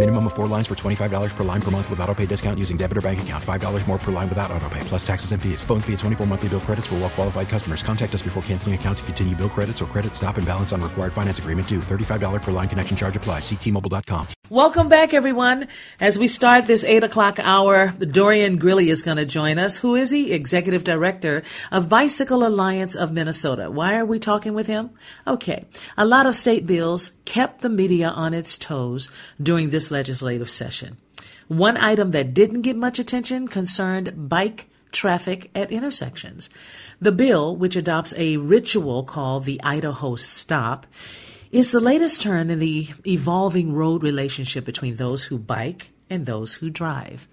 Minimum of four lines for $25 per line per month with auto pay discount using debit or bank account. $5 more per line without auto pay, plus taxes and fees. Phone fee at 24 monthly bill credits for well qualified customers. Contact us before canceling account to continue bill credits or credit stop and balance on required finance agreement due. $35 per line connection charge applies. Ctmobile.com. Welcome back, everyone. As we start this 8 o'clock hour, Dorian Grilley is going to join us. Who is he? Executive Director of Bicycle Alliance of Minnesota. Why are we talking with him? Okay. A lot of state bills kept the media on its toes during this legislative session. One item that didn't get much attention concerned bike traffic at intersections. The bill, which adopts a ritual called the Idaho Stop, is the latest turn in the evolving road relationship between those who bike and those who drive.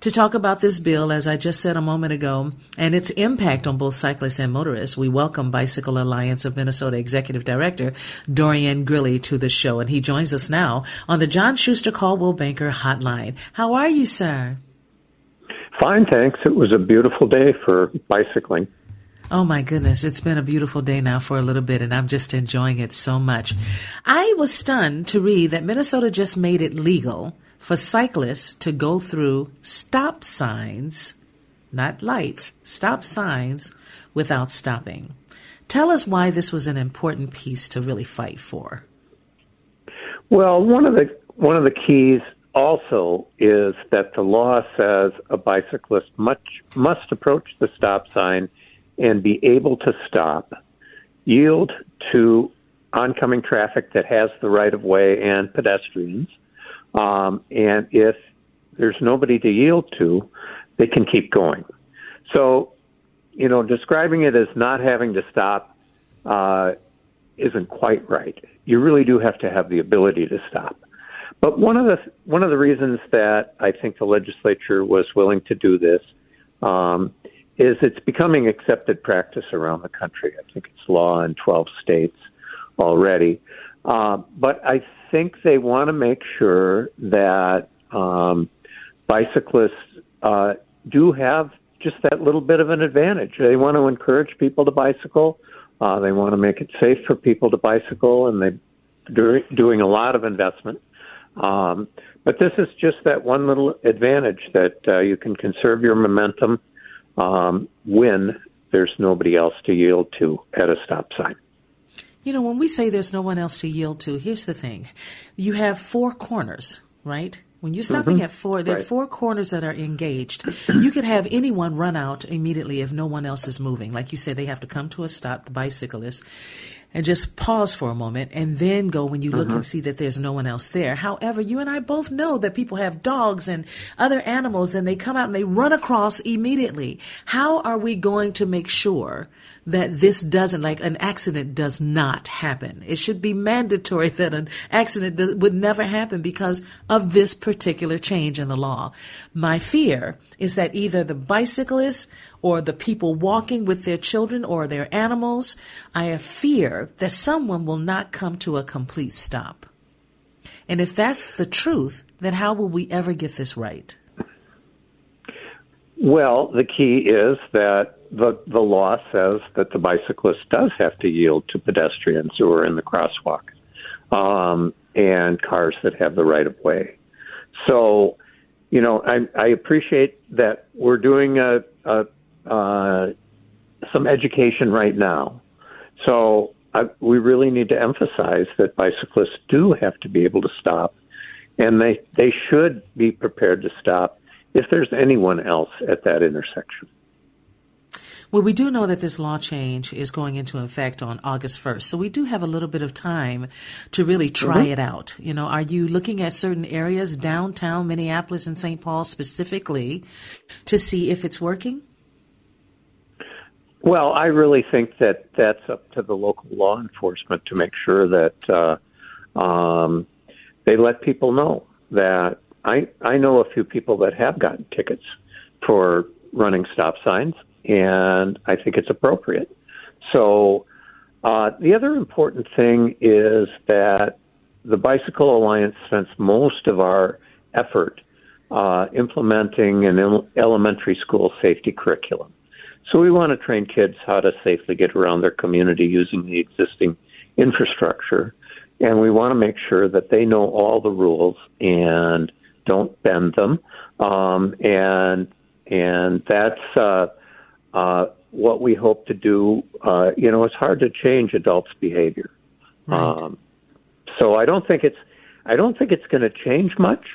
To talk about this bill, as I just said a moment ago, and its impact on both cyclists and motorists, we welcome Bicycle Alliance of Minnesota Executive Director Dorian Grilley to the show, and he joins us now on the John Schuster Coldwell Banker Hotline. How are you, sir? Fine, thanks. It was a beautiful day for bicycling. Oh my goodness, it's been a beautiful day now for a little bit, and I'm just enjoying it so much. I was stunned to read that Minnesota just made it legal for cyclists to go through stop signs, not lights, stop signs without stopping. Tell us why this was an important piece to really fight for. Well, one of the one of the keys also is that the law says a bicyclist much, must approach the stop sign and be able to stop, yield to oncoming traffic that has the right of way and pedestrians. Um, and if there's nobody to yield to, they can keep going. So, you know, describing it as not having to stop uh, isn't quite right. You really do have to have the ability to stop. But one of the one of the reasons that I think the legislature was willing to do this um, is it's becoming accepted practice around the country. I think it's law in 12 states already. Uh, but I think they want to make sure that um, bicyclists uh, do have just that little bit of an advantage. They want to encourage people to bicycle. Uh, they want to make it safe for people to bicycle, and they're doing a lot of investment um, but this is just that one little advantage that uh, you can conserve your momentum um, when there's nobody else to yield to at a stop sign. You know, when we say there's no one else to yield to, here's the thing you have four corners, right? When you're stopping mm-hmm. at four, there right. are four corners that are engaged. You could have anyone run out immediately if no one else is moving. Like you said, they have to come to a stop, the bicyclist, and just pause for a moment and then go when you look mm-hmm. and see that there's no one else there. However, you and I both know that people have dogs and other animals and they come out and they run across immediately. How are we going to make sure that this doesn't, like an accident does not happen? It should be mandatory that an accident does, would never happen because of this particular change in the law. My fear is that either the bicyclist or the people walking with their children or their animals, I have fear that someone will not come to a complete stop. And if that's the truth, then how will we ever get this right? Well, the key is that the the law says that the bicyclist does have to yield to pedestrians who are in the crosswalk um, and cars that have the right of way. So, you know, I, I appreciate that we're doing a, a uh, some education right now. So I, we really need to emphasize that bicyclists do have to be able to stop, and they they should be prepared to stop if there's anyone else at that intersection. Well, we do know that this law change is going into effect on August 1st. So we do have a little bit of time to really try mm-hmm. it out. You know, are you looking at certain areas, downtown Minneapolis and St. Paul specifically, to see if it's working? Well, I really think that that's up to the local law enforcement to make sure that uh, um, they let people know that I I know a few people that have gotten tickets for running stop signs, and I think it's appropriate. So uh, the other important thing is that the Bicycle Alliance spends most of our effort uh, implementing an elementary school safety curriculum. So we want to train kids how to safely get around their community using the existing infrastructure. And we want to make sure that they know all the rules and don't bend them. Um, and and that's uh, uh, what we hope to do. Uh, you know, it's hard to change adults' behavior. Right. Um, so I don't think it's I don't think it's going to change much.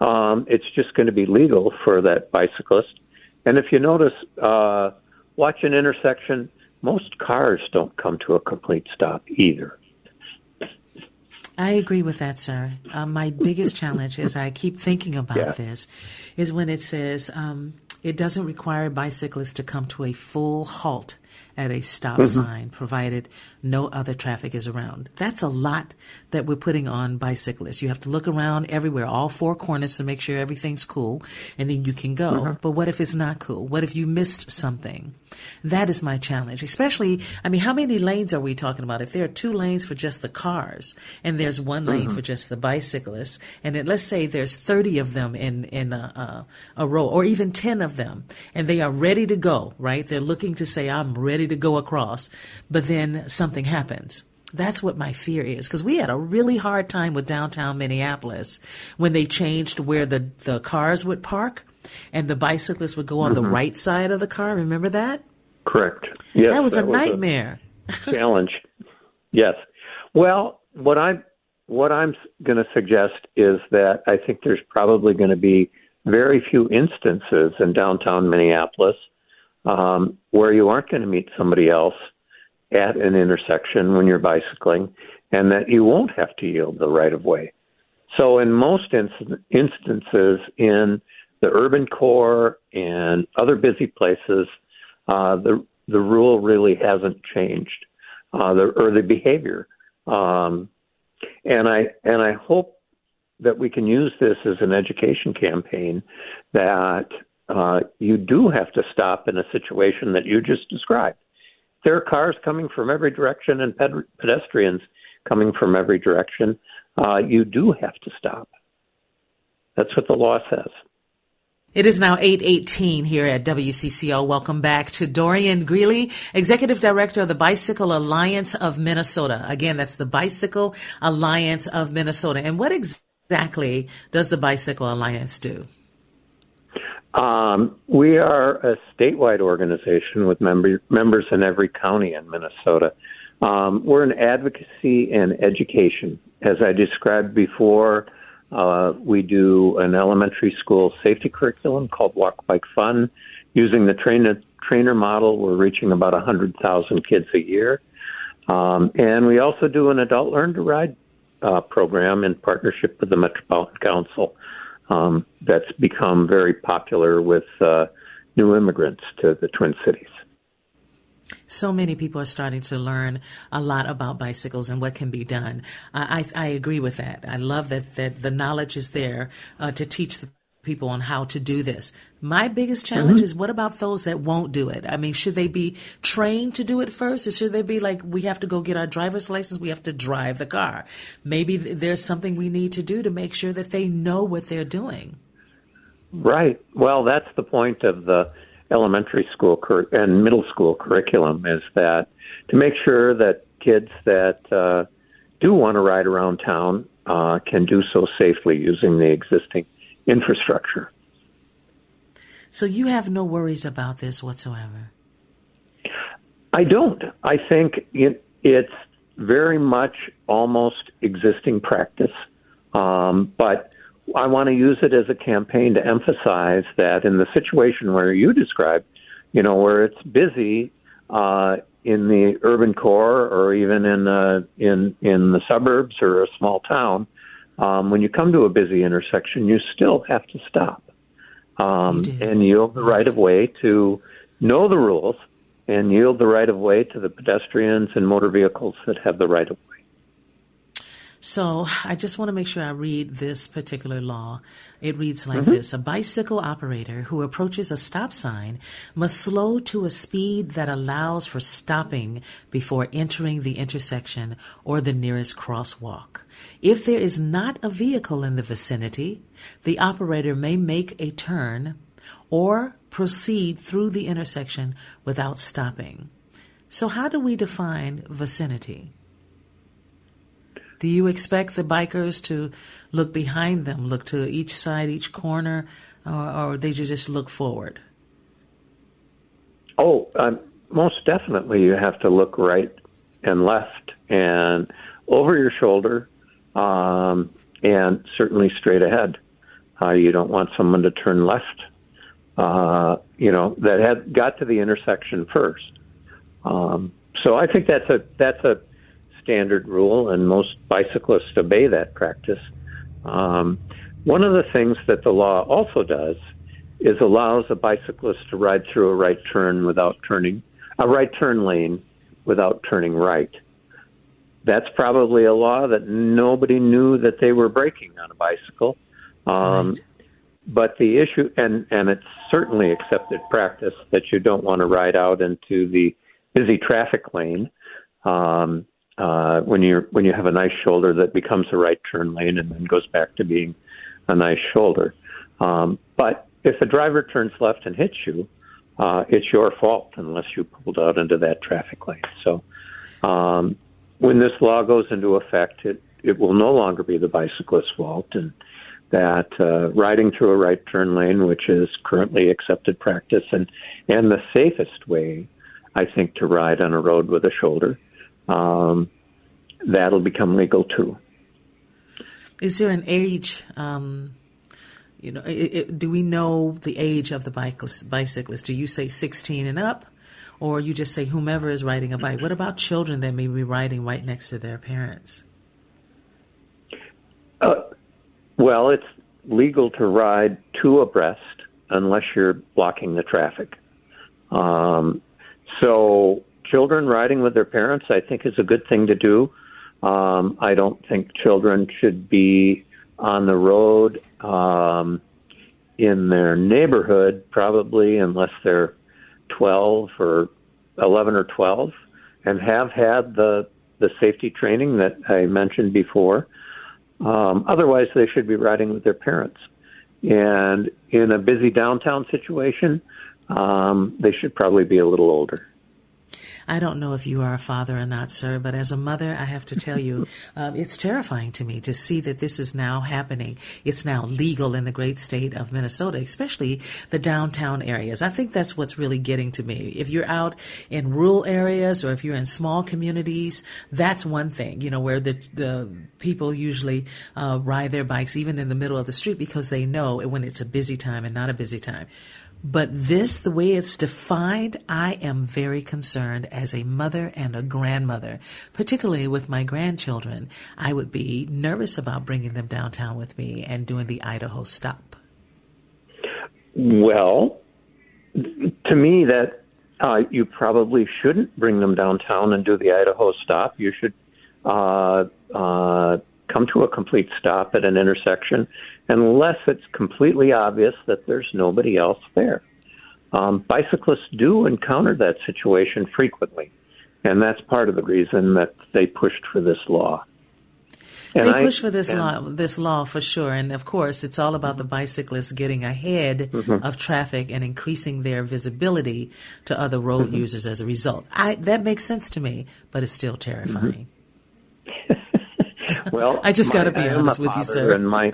Um, it's just going to be legal for that bicyclist. And if you notice, uh, watch an intersection, most cars don't come to a complete stop either. I agree with that, sir. Uh, my biggest challenge, as I keep thinking about yeah. this, is when it says um, it doesn't require bicyclists to come to a full halt at a stop mm-hmm. sign, provided no other traffic is around. That's a lot that we're putting on bicyclists. You have to look around everywhere, all four corners to make sure everything's cool, and then you can go. Mm-hmm. But what if it's not cool? What if you missed something? That is my challenge. Especially, I mean, how many lanes are we talking about? If there are two lanes for just the cars, and there's one lane mm-hmm. for just the bicyclists, and then let's say there's 30 of them in in a, a, a row, or even 10 of them, and they are ready to go. Right? They're looking to say, "I'm ready to go across," but then something happens. That's what my fear is because we had a really hard time with downtown Minneapolis when they changed where the, the cars would park and the bicyclists would go on mm-hmm. the right side of the car. Remember that? Correct. Yes, that was that a was nightmare. A challenge. yes. Well, what I'm what I'm going to suggest is that I think there's probably going to be very few instances in downtown Minneapolis um, where you aren't going to meet somebody else at an intersection when you're bicycling, and that you won't have to yield the right of way. So, in most inst- instances in the urban core and other busy places, uh, the the rule really hasn't changed, uh, the, or the behavior. Um, and I and I hope that we can use this as an education campaign that uh, you do have to stop in a situation that you just described there are cars coming from every direction and ped- pedestrians coming from every direction. Uh, you do have to stop. That's what the law says. It is now 818 here at WCCO. Welcome back to Dorian Greeley, Executive Director of the Bicycle Alliance of Minnesota. Again, that's the Bicycle Alliance of Minnesota. And what exactly does the Bicycle Alliance do? Um, we are a statewide organization with member, members in every county in Minnesota. Um, we're in advocacy and education. As I described before, uh, we do an elementary school safety curriculum called Walk Bike Fun. Using the trainer trainer model, we're reaching about 100,000 kids a year. Um, and we also do an adult learn to ride uh, program in partnership with the Metropolitan Council um, that's become very popular with uh, new immigrants to the Twin Cities. So many people are starting to learn a lot about bicycles and what can be done. I, I, I agree with that. I love that, that the knowledge is there uh, to teach the people on how to do this. My biggest challenge mm-hmm. is what about those that won't do it? I mean, should they be trained to do it first or should they be like, we have to go get our driver's license, we have to drive the car? Maybe there's something we need to do to make sure that they know what they're doing. Right. Well, that's the point of the elementary school cur- and middle school curriculum is that to make sure that kids that uh, do want to ride around town uh, can do so safely using the existing infrastructure. So you have no worries about this whatsoever? I don't. I think it, it's very much almost existing practice. Um, but I want to use it as a campaign to emphasize that in the situation where you described, you know, where it's busy uh, in the urban core or even in uh, in in the suburbs or a small town, um, when you come to a busy intersection, you still have to stop. Um, and yield the right of way to know the rules and yield the right of way to the pedestrians and motor vehicles that have the right of way. So I just want to make sure I read this particular law. It reads like mm-hmm. this A bicycle operator who approaches a stop sign must slow to a speed that allows for stopping before entering the intersection or the nearest crosswalk. If there is not a vehicle in the vicinity, the operator may make a turn or proceed through the intersection without stopping. So, how do we define vicinity? Do you expect the bikers to look behind them, look to each side, each corner, or, or they just look forward? Oh, um, most definitely. You have to look right and left and over your shoulder, um, and certainly straight ahead. Uh, you don't want someone to turn left. Uh, you know that had got to the intersection first. Um, so I think that's a that's a standard rule, and most bicyclists obey that practice. Um, one of the things that the law also does is allows a bicyclist to ride through a right turn without turning, a right turn lane without turning right. That's probably a law that nobody knew that they were breaking on a bicycle. Um, right. But the issue, and, and it's certainly accepted practice that you don't want to ride out into the busy traffic lane. Um, uh, when you when you have a nice shoulder that becomes a right turn lane and then goes back to being a nice shoulder. Um, but if a driver turns left and hits you, uh, it's your fault unless you pulled out into that traffic lane. So um, when this law goes into effect, it it will no longer be the bicyclist's fault, and that uh, riding through a right turn lane, which is currently accepted practice and and the safest way, I think, to ride on a road with a shoulder um, that'll become legal too. Is there an age? Um, you know, it, it, do we know the age of the bicyclist? Do you say 16 and up, or you just say whomever is riding a bike? What about children that may be riding right next to their parents? Uh, well, it's legal to ride two abreast unless you're blocking the traffic. Um, so children riding with their parents, I think, is a good thing to do. Um, I don't think children should be on the road um, in their neighborhood, probably unless they're 12 or 11 or 12 and have had the the safety training that I mentioned before. Um, otherwise, they should be riding with their parents. And in a busy downtown situation, um, they should probably be a little older. I don't know if you are a father or not, sir, but as a mother, I have to tell you, um, it's terrifying to me to see that this is now happening. It's now legal in the great state of Minnesota, especially the downtown areas. I think that's what's really getting to me. If you're out in rural areas or if you're in small communities, that's one thing, you know, where the, the people usually uh, ride their bikes even in the middle of the street because they know when it's a busy time and not a busy time. But this, the way it's defined, I am very concerned as a mother and a grandmother, particularly with my grandchildren. I would be nervous about bringing them downtown with me and doing the Idaho stop. Well, to me, that uh, you probably shouldn't bring them downtown and do the Idaho stop. You should uh, uh, come to a complete stop at an intersection unless it's completely obvious that there's nobody else there. Um, bicyclists do encounter that situation frequently, and that's part of the reason that they pushed for this law. And they push for this law, this law for sure, and of course, it's all about the bicyclists getting ahead mm-hmm. of traffic and increasing their visibility to other road mm-hmm. users as a result. I, that makes sense to me, but it's still terrifying. Mm-hmm. well, I just got to be honest with you, sir. And my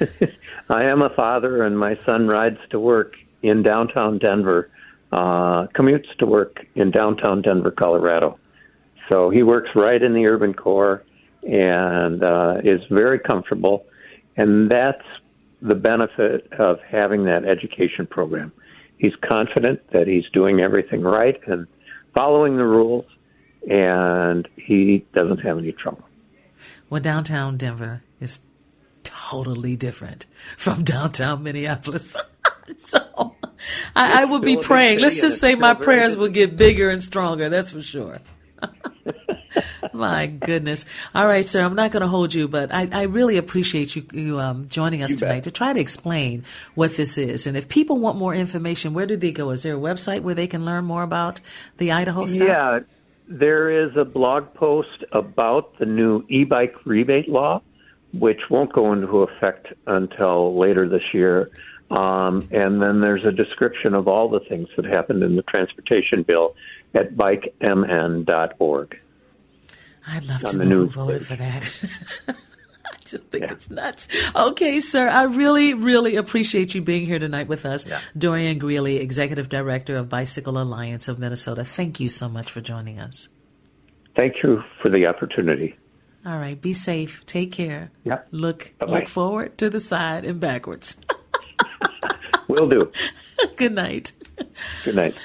I am a father, and my son rides to work in downtown Denver, uh, commutes to work in downtown Denver, Colorado. So he works right in the urban core and uh, is very comfortable. And that's the benefit of having that education program he's confident that he's doing everything right and following the rules, and he doesn't have any trouble. Well, downtown Denver is totally different from downtown Minneapolis. so I, I will be praying. Let's just say my prayers will get bigger and stronger. That's for sure. My goodness. All right, sir. I'm not going to hold you, but I, I really appreciate you, you um, joining us You tonight bet. to try to explain what this is. And if people want more information, where do they go? Is there a website where they can learn more about the Idaho stuff? Yeah, there is a blog post about the new e-bike rebate law, which won't go into effect until later this year. Um, and then there's a description of all the things that happened in the transportation bill at bikemn.org. I'd love to know who voted for that. Just think it's nuts. Okay, sir. I really, really appreciate you being here tonight with us. Dorian Greeley, Executive Director of Bicycle Alliance of Minnesota. Thank you so much for joining us. Thank you for the opportunity. All right. Be safe. Take care. Yeah. Look Bye-bye. look forward to the side and backwards. Will do. Good night. Good night.